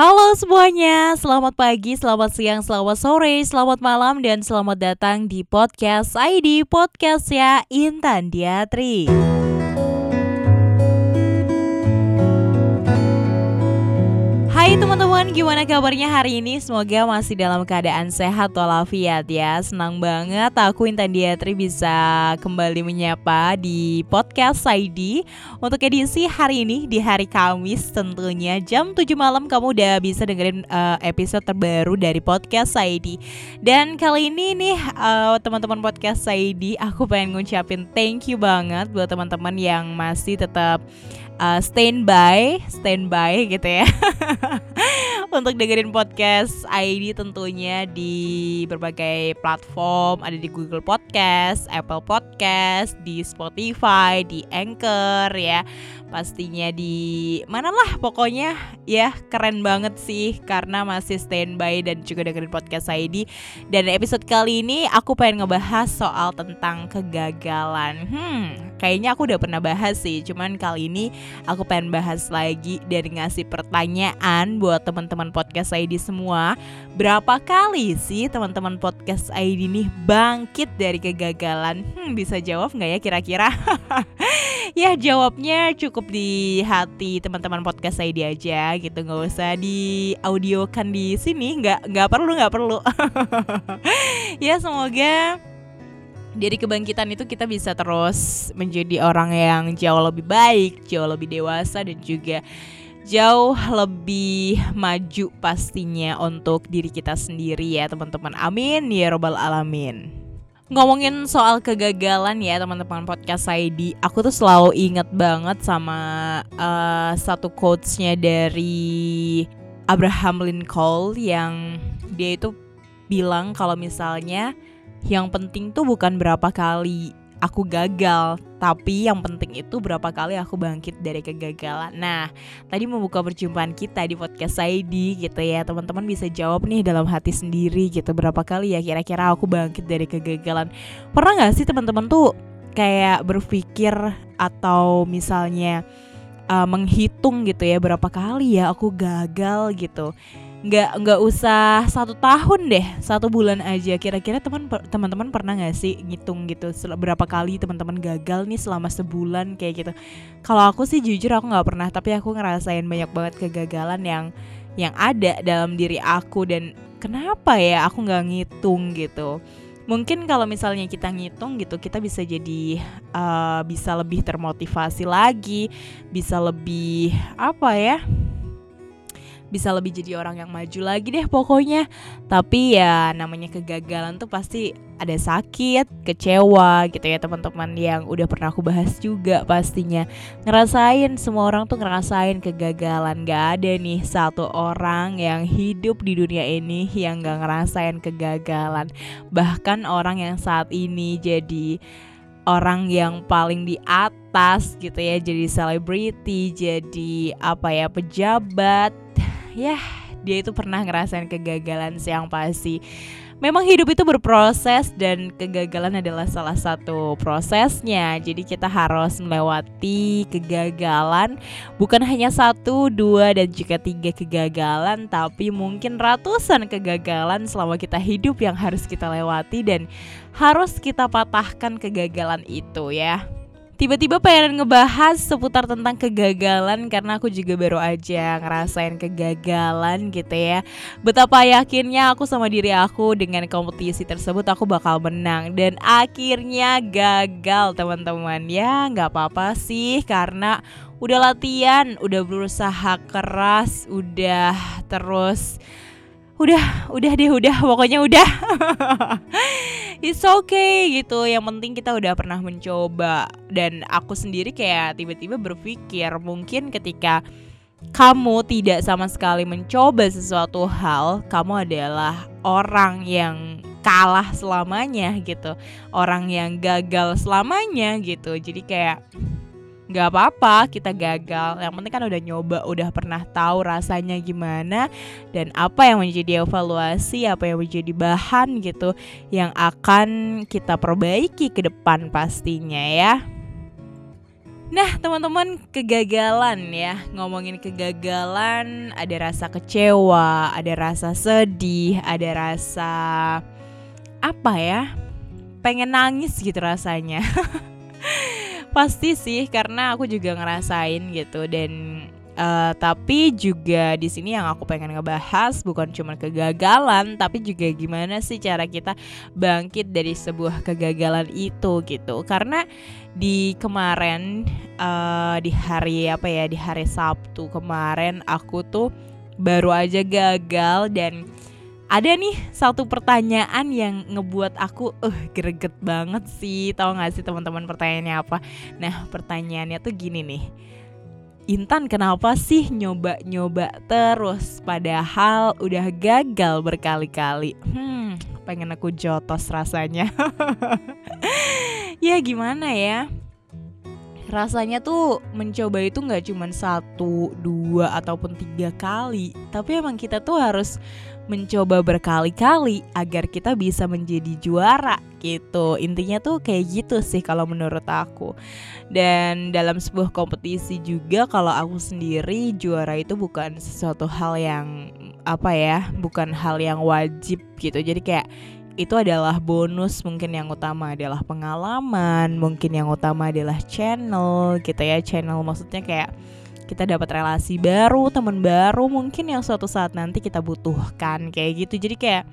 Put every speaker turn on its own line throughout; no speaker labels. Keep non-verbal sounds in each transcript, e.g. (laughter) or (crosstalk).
Halo semuanya, selamat pagi, selamat siang, selamat sore, selamat malam, dan selamat datang di podcast ID Podcast ya Intan Diatri. Teman-teman, gimana kabarnya hari ini? Semoga masih dalam keadaan sehat walafiat ya. Senang banget aku Intan Diatri bisa kembali menyapa di podcast ID Untuk edisi hari ini di hari Kamis tentunya Jam 7 malam kamu udah bisa dengerin uh, episode terbaru dari podcast ID Dan kali ini nih uh, teman-teman podcast ID Aku pengen ngucapin thank you banget buat teman-teman yang masih tetap uh, standby, standby gitu ya. (laughs) Untuk dengerin podcast ID tentunya di berbagai platform, ada di Google Podcast, Apple Podcast, di Spotify, di Anchor ya. Pastinya di mana lah pokoknya ya keren banget sih karena masih standby dan juga dengerin podcast ID. Dan episode kali ini aku pengen ngebahas soal tentang kegagalan. Hmm, kayaknya aku udah pernah bahas sih, cuman kali ini aku pengen bahas lagi dan ngasih pertanyaan buat teman-teman podcast ID semua. Berapa kali sih teman-teman podcast ID nih bangkit dari kegagalan? Hmm, bisa jawab nggak ya kira-kira? (laughs) ya jawabnya cukup di hati teman-teman podcast ID aja gitu nggak usah di audiokan di sini nggak nggak perlu nggak perlu (laughs) ya semoga dari kebangkitan itu kita bisa terus menjadi orang yang jauh lebih baik, jauh lebih dewasa dan juga jauh lebih maju pastinya untuk diri kita sendiri ya teman-teman. Amin ya robbal alamin. Ngomongin soal kegagalan ya teman-teman podcast ID, aku tuh selalu inget banget sama uh, satu quotesnya dari Abraham Lincoln yang dia itu bilang kalau misalnya yang penting tuh bukan berapa kali aku gagal, tapi yang penting itu berapa kali aku bangkit dari kegagalan. Nah, tadi membuka perjumpaan kita di podcast ID gitu ya, teman-teman bisa jawab nih dalam hati sendiri gitu berapa kali ya kira-kira aku bangkit dari kegagalan. Pernah nggak sih teman-teman tuh kayak berpikir atau misalnya uh, menghitung gitu ya berapa kali ya aku gagal gitu nggak nggak usah satu tahun deh satu bulan aja. Kira-kira teman teman-teman pernah nggak sih ngitung gitu berapa kali teman-teman gagal nih selama sebulan kayak gitu? Kalau aku sih jujur aku nggak pernah tapi aku ngerasain banyak banget kegagalan yang yang ada dalam diri aku. Dan kenapa ya aku nggak ngitung gitu? Mungkin kalau misalnya kita ngitung gitu kita bisa jadi uh, bisa lebih termotivasi lagi bisa lebih apa ya bisa lebih jadi orang yang maju lagi deh pokoknya. Tapi ya namanya kegagalan tuh pasti ada sakit kecewa gitu ya teman-teman yang udah pernah aku bahas juga pastinya. Ngerasain semua orang tuh ngerasain kegagalan. Gak ada nih satu orang yang hidup di dunia ini yang gak ngerasain kegagalan. Bahkan orang yang saat ini jadi orang yang paling di atas gitu ya jadi selebriti jadi apa ya pejabat ya dia itu pernah ngerasain kegagalan sih yang pasti memang hidup itu berproses dan kegagalan adalah salah satu prosesnya. Jadi kita harus melewati kegagalan bukan hanya satu, dua dan juga tiga kegagalan, tapi mungkin ratusan kegagalan selama kita hidup yang harus kita lewati dan harus kita patahkan kegagalan itu ya. Tiba-tiba pengen ngebahas seputar tentang kegagalan karena aku juga baru aja ngerasain kegagalan gitu ya. Betapa yakinnya aku sama diri aku dengan kompetisi tersebut aku bakal menang dan akhirnya gagal teman-teman. Ya nggak apa-apa sih karena udah latihan, udah berusaha keras, udah terus udah udah deh udah pokoknya udah. (laughs) It's okay gitu yang penting kita udah pernah mencoba. Dan aku sendiri kayak tiba-tiba berpikir mungkin ketika kamu tidak sama sekali mencoba sesuatu hal kamu adalah orang yang kalah selamanya gitu orang yang gagal selamanya gitu. Jadi kayak nggak apa-apa kita gagal yang penting kan udah nyoba udah pernah tahu rasanya gimana dan apa yang menjadi evaluasi apa yang menjadi bahan gitu yang akan kita perbaiki ke depan pastinya ya Nah, teman-teman, kegagalan ya. Ngomongin kegagalan, ada rasa kecewa, ada rasa sedih, ada rasa apa ya? Pengen nangis gitu rasanya. (laughs) Pasti sih karena aku juga ngerasain gitu dan Uh, tapi juga di sini yang aku pengen ngebahas bukan cuma kegagalan, tapi juga gimana sih cara kita bangkit dari sebuah kegagalan itu gitu. Karena di kemarin uh, di hari apa ya di hari Sabtu kemarin aku tuh baru aja gagal dan ada nih satu pertanyaan yang ngebuat aku uh greget banget sih tahu gak sih teman-teman pertanyaannya apa nah pertanyaannya tuh gini nih Intan kenapa sih nyoba-nyoba terus padahal udah gagal berkali-kali? Hmm, pengen aku jotos rasanya. (laughs) ya gimana ya? Rasanya tuh mencoba itu nggak cuma satu, dua ataupun tiga kali, tapi emang kita tuh harus mencoba berkali-kali agar kita bisa menjadi juara gitu. Intinya tuh kayak gitu sih kalau menurut aku. Dan dalam sebuah kompetisi juga kalau aku sendiri juara itu bukan sesuatu hal yang apa ya, bukan hal yang wajib gitu. Jadi kayak itu adalah bonus mungkin yang utama adalah pengalaman mungkin yang utama adalah channel gitu ya channel maksudnya kayak kita dapat relasi baru, teman baru mungkin yang suatu saat nanti kita butuhkan kayak gitu. Jadi kayak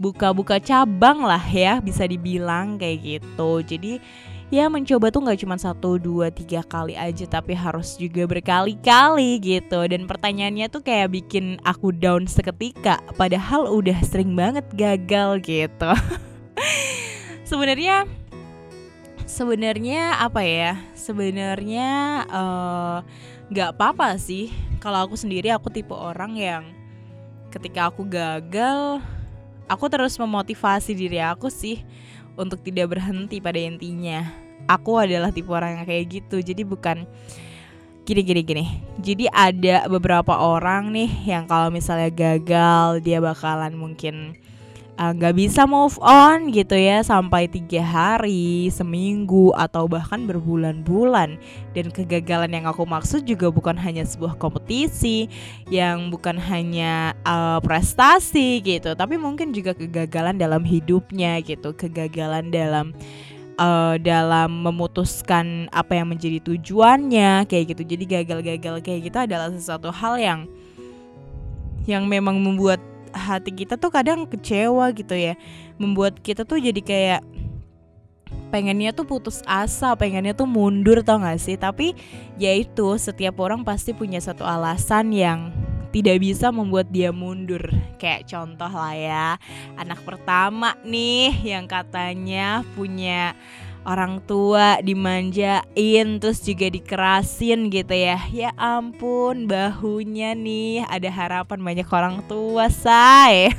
buka-buka cabang lah ya bisa dibilang kayak gitu. Jadi ya mencoba tuh nggak cuma satu dua tiga kali aja tapi harus juga berkali-kali gitu. Dan pertanyaannya tuh kayak bikin aku down seketika padahal udah sering banget gagal gitu. (laughs) Sebenarnya sebenarnya apa ya? Sebenarnya uh, nggak apa-apa sih. Kalau aku sendiri aku tipe orang yang ketika aku gagal aku terus memotivasi diri aku sih untuk tidak berhenti pada intinya. Aku adalah tipe orang yang kayak gitu jadi bukan gini gini gini. Jadi ada beberapa orang nih yang kalau misalnya gagal dia bakalan mungkin nggak uh, bisa move on gitu ya sampai tiga hari, seminggu atau bahkan berbulan-bulan. Dan kegagalan yang aku maksud juga bukan hanya sebuah kompetisi, yang bukan hanya uh, prestasi gitu, tapi mungkin juga kegagalan dalam hidupnya gitu, kegagalan dalam uh, dalam memutuskan apa yang menjadi tujuannya kayak gitu. Jadi gagal-gagal kayak gitu adalah sesuatu hal yang yang memang membuat hati kita tuh kadang kecewa gitu ya. Membuat kita tuh jadi kayak pengennya tuh putus asa, pengennya tuh mundur tau gak sih? Tapi ya itu setiap orang pasti punya satu alasan yang tidak bisa membuat dia mundur. Kayak contoh lah ya Anak pertama nih yang katanya punya orang tua dimanjain terus juga dikerasin gitu ya. Ya ampun bahunya nih. Ada harapan banyak orang tua say. (laughs)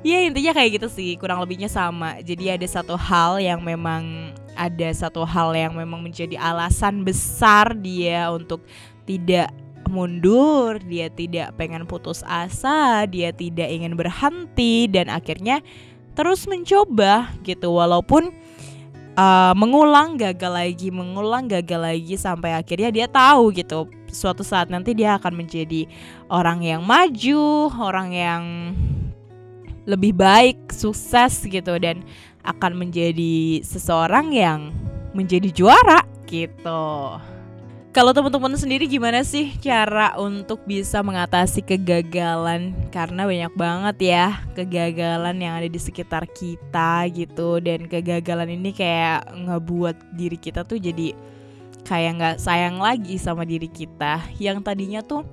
Ya intinya kayak gitu sih. Kurang lebihnya sama. Jadi ada satu hal yang memang ada satu hal yang memang menjadi alasan besar dia untuk tidak mundur, dia tidak pengen putus asa, dia tidak ingin berhenti dan akhirnya terus mencoba gitu. Walaupun uh, mengulang gagal lagi mengulang gagal lagi sampai akhirnya dia tahu gitu suatu saat nanti dia akan menjadi orang yang maju orang yang lebih baik sukses gitu dan akan menjadi seseorang yang menjadi juara gitu. Kalau teman-teman sendiri gimana sih cara untuk bisa mengatasi kegagalan? Karena banyak banget ya kegagalan yang ada di sekitar kita gitu dan kegagalan ini kayak ngebuat diri kita tuh jadi kayak nggak sayang lagi sama diri kita yang tadinya tuh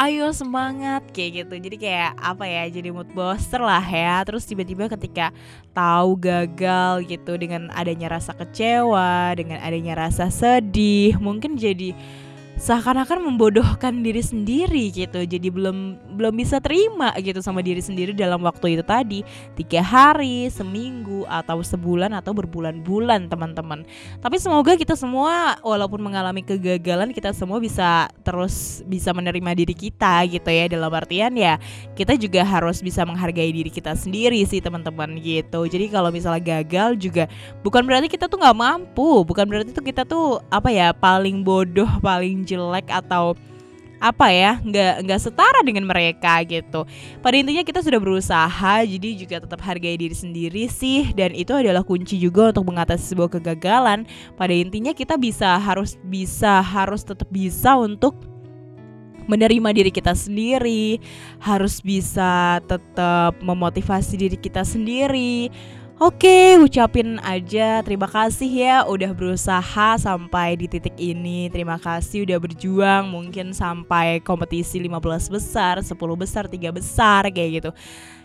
ayo semangat kayak gitu. Jadi kayak apa ya jadi mood booster lah ya. Terus tiba-tiba ketika tahu gagal gitu dengan adanya rasa kecewa dengan adanya rasa sedih mungkin jadi seakan-akan membodohkan diri sendiri gitu. Jadi belum belum bisa terima gitu sama diri sendiri dalam waktu itu tadi. Tiga hari seminggu atau sebulan atau berbulan-bulan teman-teman. Tapi semoga kita semua walaupun mengalami kegagalan kita semua bisa terus bisa menerima diri kita gitu ya. Dalam artian ya kita juga harus bisa menghargai diri kita sendiri sih teman-teman gitu. Jadi kalau misalnya gagal juga bukan berarti kita tuh nggak mampu. Bukan berarti tuh kita tuh apa ya paling bodoh paling jelek atau apa ya nggak nggak setara dengan mereka gitu. Pada intinya kita sudah berusaha jadi juga tetap hargai diri sendiri sih dan itu adalah kunci juga untuk mengatasi sebuah kegagalan. Pada intinya kita bisa harus bisa harus tetap bisa untuk menerima diri kita sendiri harus bisa tetap memotivasi diri kita sendiri Oke, ucapin aja terima kasih ya udah berusaha sampai di titik ini. Terima kasih udah berjuang mungkin sampai kompetisi 15 besar, 10 besar, 3 besar kayak gitu.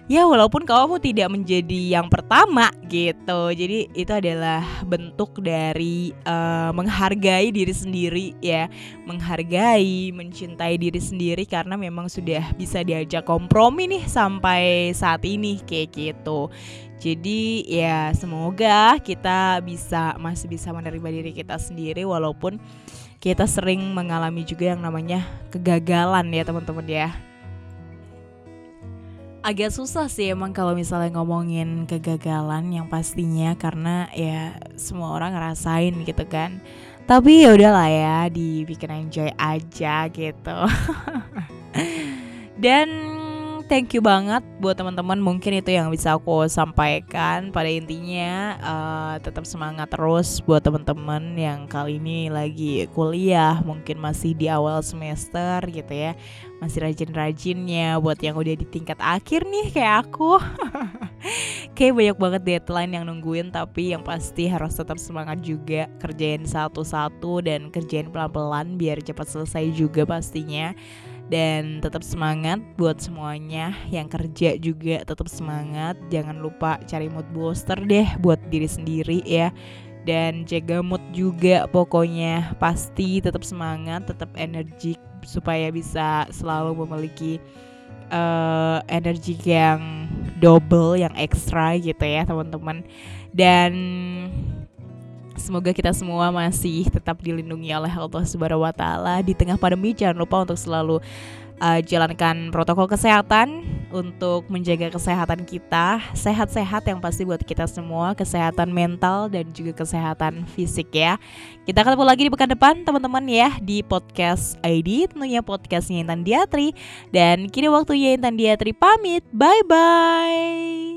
Ya walaupun kamu tidak menjadi yang pertama gitu. Jadi itu adalah bentuk dari uh, menghargai diri sendiri ya. Menghargai, mencintai diri sendiri karena memang sudah bisa diajak kompromi nih sampai saat ini kayak gitu. Jadi ya semoga kita bisa masih bisa menerima diri kita sendiri walaupun kita sering mengalami juga yang namanya kegagalan ya teman-teman ya. Agak susah sih emang kalau misalnya ngomongin kegagalan yang pastinya karena ya semua orang ngerasain gitu kan. Tapi ya udahlah ya dibikin enjoy aja gitu. (laughs) Dan thank you banget buat teman-teman. Mungkin itu yang bisa aku sampaikan pada intinya. Uh, tetap semangat terus buat teman-teman yang kali ini lagi kuliah mungkin masih di awal semester gitu ya. Masih rajin-rajinnya buat yang udah di tingkat akhir nih kayak aku. (laughs) Kayak banyak banget deadline yang nungguin tapi yang pasti harus tetap semangat juga. Kerjain satu-satu dan kerjain pelan-pelan biar cepat selesai juga pastinya dan tetap semangat buat semuanya. Yang kerja juga tetap semangat. Jangan lupa cari mood booster deh buat diri sendiri ya. Dan jaga mood juga pokoknya. Pasti tetap semangat tetap energik supaya bisa selalu memiliki uh, energi yang double yang ekstra gitu ya teman-teman. Dan Semoga kita semua masih tetap dilindungi oleh Allah Subhanahu wa taala di tengah pandemi. Jangan lupa untuk selalu uh, jalankan protokol kesehatan untuk menjaga kesehatan kita, sehat-sehat yang pasti buat kita semua, kesehatan mental dan juga kesehatan fisik ya. Kita ketemu lagi di pekan depan teman-teman ya di podcast ID tentunya podcastnya Intan Diatri dan kini waktunya Intan Diatri pamit. Bye bye.